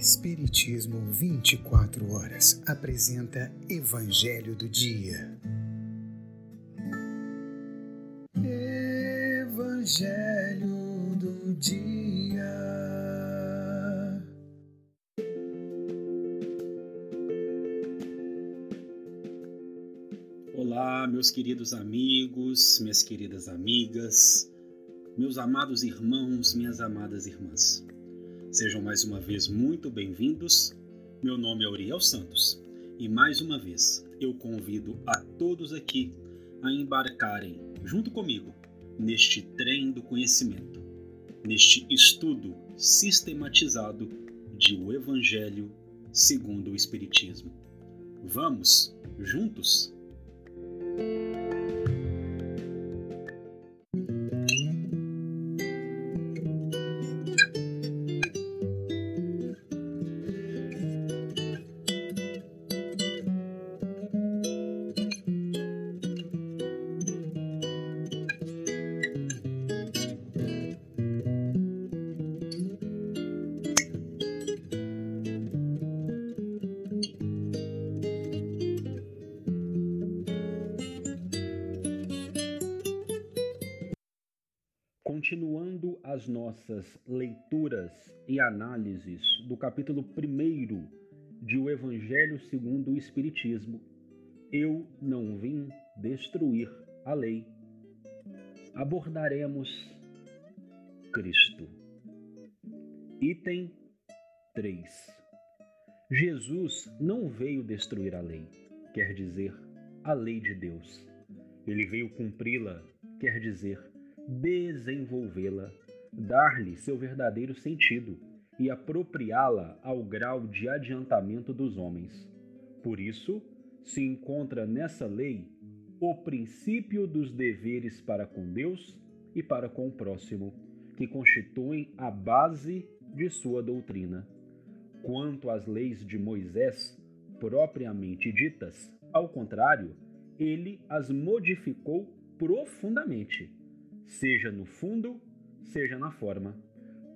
Espiritismo 24 horas apresenta Evangelho do Dia. Evangelho do Dia. Olá, meus queridos amigos, minhas queridas amigas, meus amados irmãos, minhas amadas irmãs. Sejam mais uma vez muito bem-vindos. Meu nome é Uriel Santos e mais uma vez eu convido a todos aqui a embarcarem junto comigo neste trem do conhecimento, neste estudo sistematizado de o Evangelho segundo o Espiritismo. Vamos juntos? Continuando as nossas leituras e análises do capítulo 1 de O Evangelho segundo o Espiritismo, Eu não vim destruir a lei, abordaremos Cristo. Item 3. Jesus não veio destruir a lei, quer dizer, a lei de Deus. Ele veio cumpri-la, quer dizer, desenvolvê-la, dar-lhe seu verdadeiro sentido e apropriá-la ao grau de adiantamento dos homens. Por isso, se encontra nessa lei o princípio dos deveres para com Deus e para com o próximo, que constituem a base de sua doutrina. Quanto às leis de Moisés, propriamente ditas, ao contrário, ele as modificou profundamente seja no fundo, seja na forma.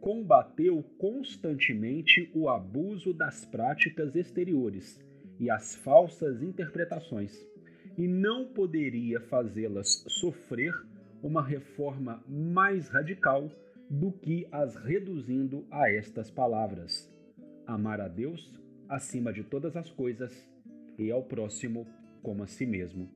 Combateu constantemente o abuso das práticas exteriores e as falsas interpretações, e não poderia fazê-las sofrer uma reforma mais radical do que as reduzindo a estas palavras: amar a Deus acima de todas as coisas e ao próximo como a si mesmo.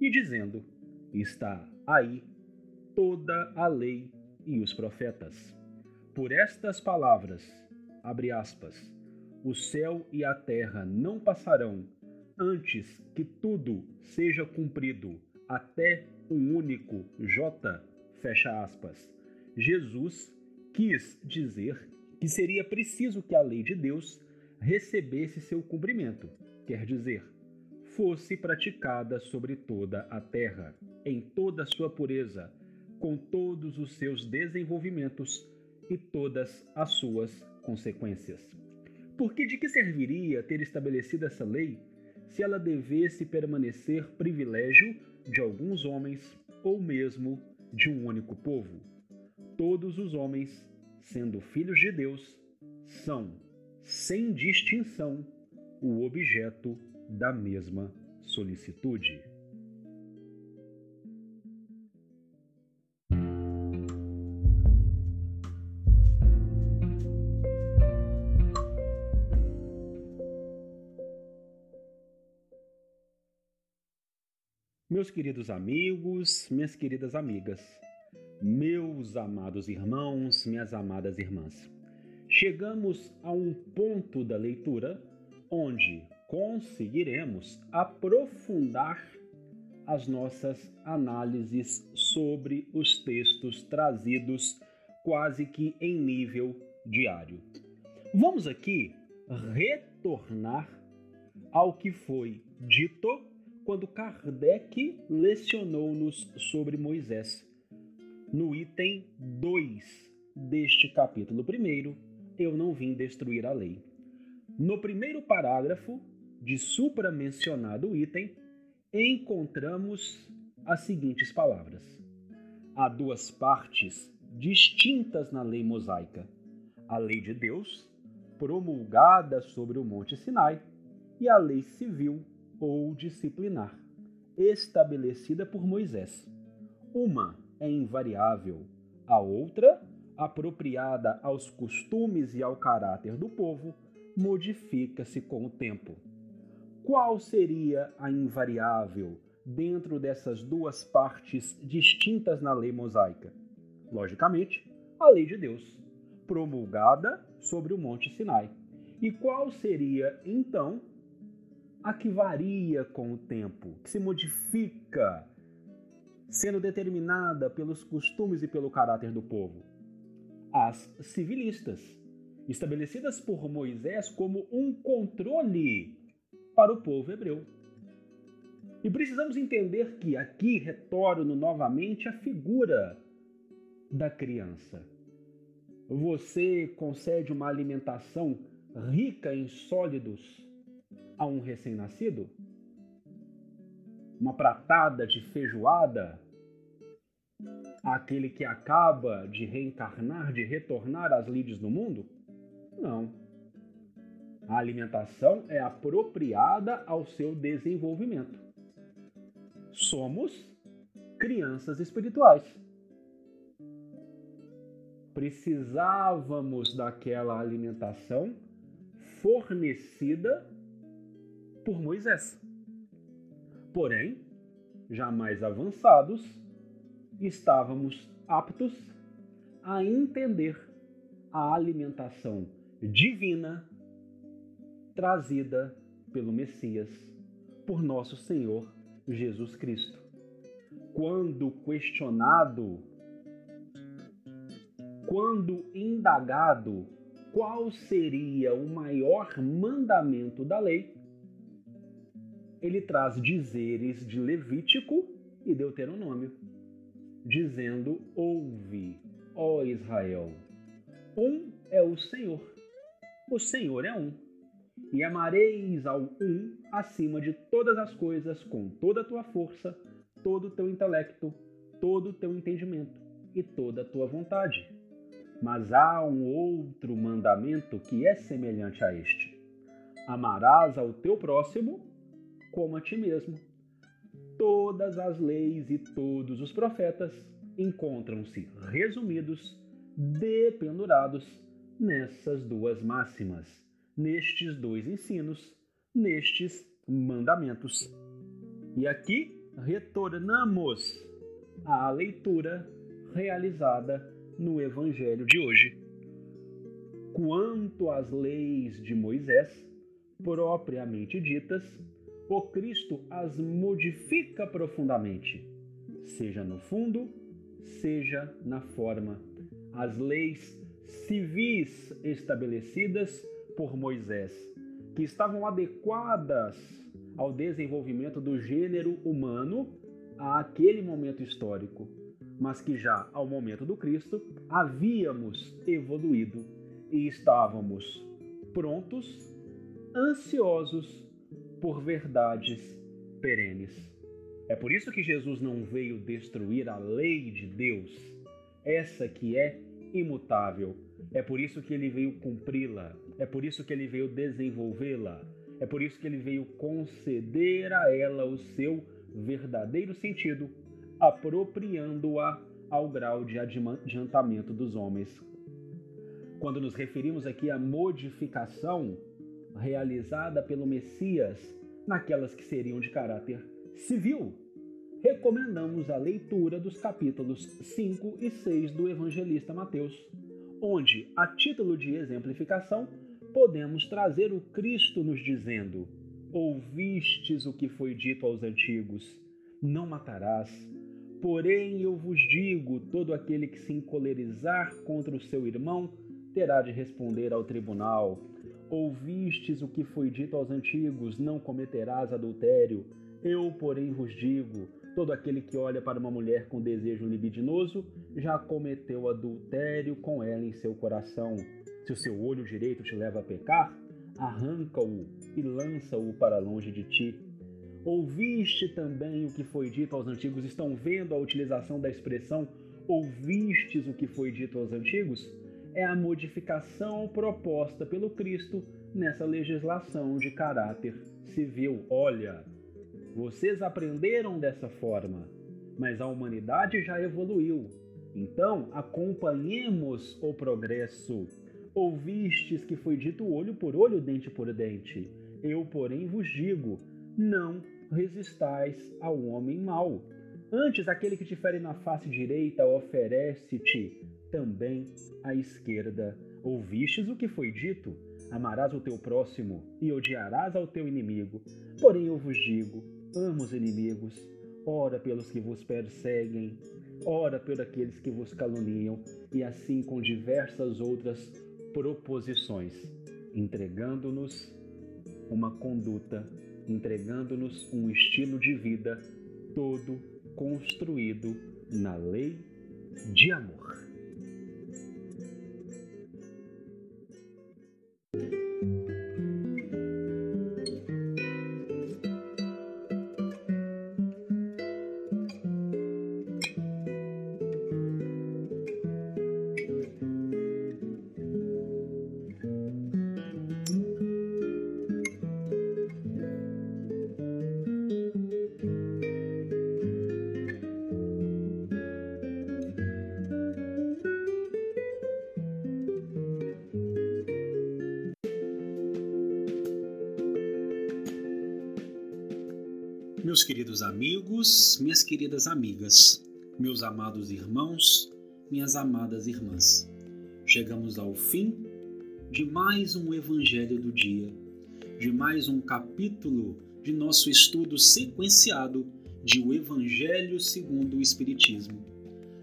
E dizendo: está aí toda a lei e os profetas. Por estas palavras, abre aspas, o céu e a terra não passarão antes que tudo seja cumprido até um único J, fecha aspas. Jesus quis dizer que seria preciso que a lei de Deus recebesse seu cumprimento, quer dizer, fosse praticada sobre toda a terra, em toda a sua pureza, com todos os seus desenvolvimentos e todas as suas consequências. Porque de que serviria ter estabelecido essa lei se ela devesse permanecer privilégio de alguns homens ou mesmo de um único povo? Todos os homens, sendo filhos de Deus, são, sem distinção, o objeto da mesma solicitude. Meus queridos amigos, minhas queridas amigas, meus amados irmãos, minhas amadas irmãs, chegamos a um ponto da leitura onde conseguiremos aprofundar as nossas análises sobre os textos trazidos quase que em nível diário. Vamos aqui retornar ao que foi dito quando Kardec lecionou-nos sobre Moisés. No item 2 deste capítulo 1, eu não vim destruir a lei. No primeiro parágrafo de supramencionado item, encontramos as seguintes palavras: Há duas partes distintas na lei mosaica: a lei de Deus, promulgada sobre o Monte Sinai, e a lei civil ou disciplinar, estabelecida por Moisés. Uma é invariável, a outra, apropriada aos costumes e ao caráter do povo, modifica-se com o tempo. Qual seria a invariável dentro dessas duas partes distintas na lei mosaica? Logicamente, a lei de Deus, promulgada sobre o Monte Sinai. E qual seria, então, a que varia com o tempo, que se modifica, sendo determinada pelos costumes e pelo caráter do povo? As civilistas, estabelecidas por Moisés como um controle para o povo hebreu. E precisamos entender que aqui retorno novamente a figura da criança. Você concede uma alimentação rica em sólidos a um recém-nascido? Uma pratada de feijoada àquele que acaba de reencarnar, de retornar às lides do mundo? Não. A alimentação é apropriada ao seu desenvolvimento. Somos crianças espirituais. Precisávamos daquela alimentação fornecida por Moisés. Porém, já mais avançados, estávamos aptos a entender a alimentação divina trazida pelo Messias, por nosso Senhor Jesus Cristo. Quando questionado, quando indagado qual seria o maior mandamento da lei, ele traz dizeres de Levítico e Deuteronômio, dizendo: Ouve, ó Israel, um é o Senhor, o Senhor é um. E amareis ao um acima de todas as coisas, com toda a tua força, todo o teu intelecto, todo o teu entendimento e toda a tua vontade. Mas há um outro mandamento que é semelhante a este: amarás ao teu próximo como a ti mesmo. Todas as leis e todos os profetas encontram-se resumidos, dependurados nessas duas máximas, nestes dois ensinos, nestes mandamentos. E aqui retornamos à leitura realizada no Evangelho de hoje. Quanto às leis de Moisés, propriamente ditas, o Cristo as modifica profundamente, seja no fundo, seja na forma. As leis civis estabelecidas por Moisés, que estavam adequadas ao desenvolvimento do gênero humano àquele momento histórico, mas que já ao momento do Cristo havíamos evoluído e estávamos prontos, ansiosos por verdades perenes. É por isso que Jesus não veio destruir a lei de Deus, essa que é imutável. É por isso que ele veio cumpri-la. É por isso que ele veio desenvolvê-la. É por isso que ele veio conceder a ela o seu verdadeiro sentido, apropriando-a ao grau de adiantamento dos homens. Quando nos referimos aqui à modificação, realizada pelo Messias naquelas que seriam de caráter civil, recomendamos a leitura dos capítulos 5 e 6 do evangelista Mateus, onde, a título de exemplificação, podemos trazer o Cristo nos dizendo: Ouvistes o que foi dito aos antigos: Não matarás. Porém, eu vos digo: todo aquele que se encolerizar contra o seu irmão terá de responder ao tribunal. Ouvistes o que foi dito aos antigos: não cometerás adultério. Eu, porém, vos digo: todo aquele que olha para uma mulher com desejo libidinoso já cometeu adultério com ela em seu coração. Se o seu olho direito te leva a pecar, arranca-o e lança-o para longe de ti. Ouviste também o que foi dito aos antigos? Estão vendo a utilização da expressão ouvistes o que foi dito aos antigos? É a modificação proposta pelo Cristo nessa legislação de caráter civil. Olha, vocês aprenderam dessa forma, mas a humanidade já evoluiu. Então, acompanhemos o progresso. Ouvistes que foi dito olho por olho, dente por dente. Eu, porém, vos digo: não resistais ao homem mau. Antes, aquele que te fere na face direita, oferece-te também a esquerda. Ouvistes o que foi dito? Amarás o teu próximo e odiarás ao teu inimigo. Porém, eu vos digo: ama os inimigos, ora pelos que vos perseguem, ora por aqueles que vos caluniam, e assim com diversas outras proposições, entregando-nos uma conduta, entregando-nos um estilo de vida todo construído na lei de amor. Meus queridos amigos, minhas queridas amigas, meus amados irmãos, minhas amadas irmãs, chegamos ao fim de mais um Evangelho do Dia, de mais um capítulo de nosso estudo sequenciado de O Evangelho segundo o Espiritismo.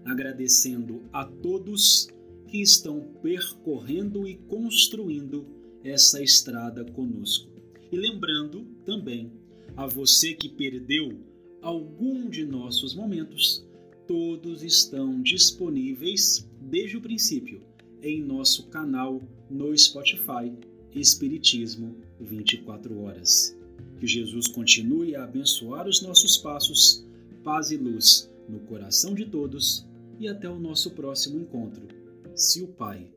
Agradecendo a todos que estão percorrendo e construindo essa estrada conosco. E lembrando também a você que perdeu algum de nossos momentos, todos estão disponíveis desde o princípio em nosso canal no Spotify Espiritismo 24 horas. Que Jesus continue a abençoar os nossos passos, paz e luz no coração de todos e até o nosso próximo encontro, se o Pai,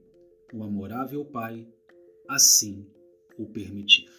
o amorável Pai, assim o permitir.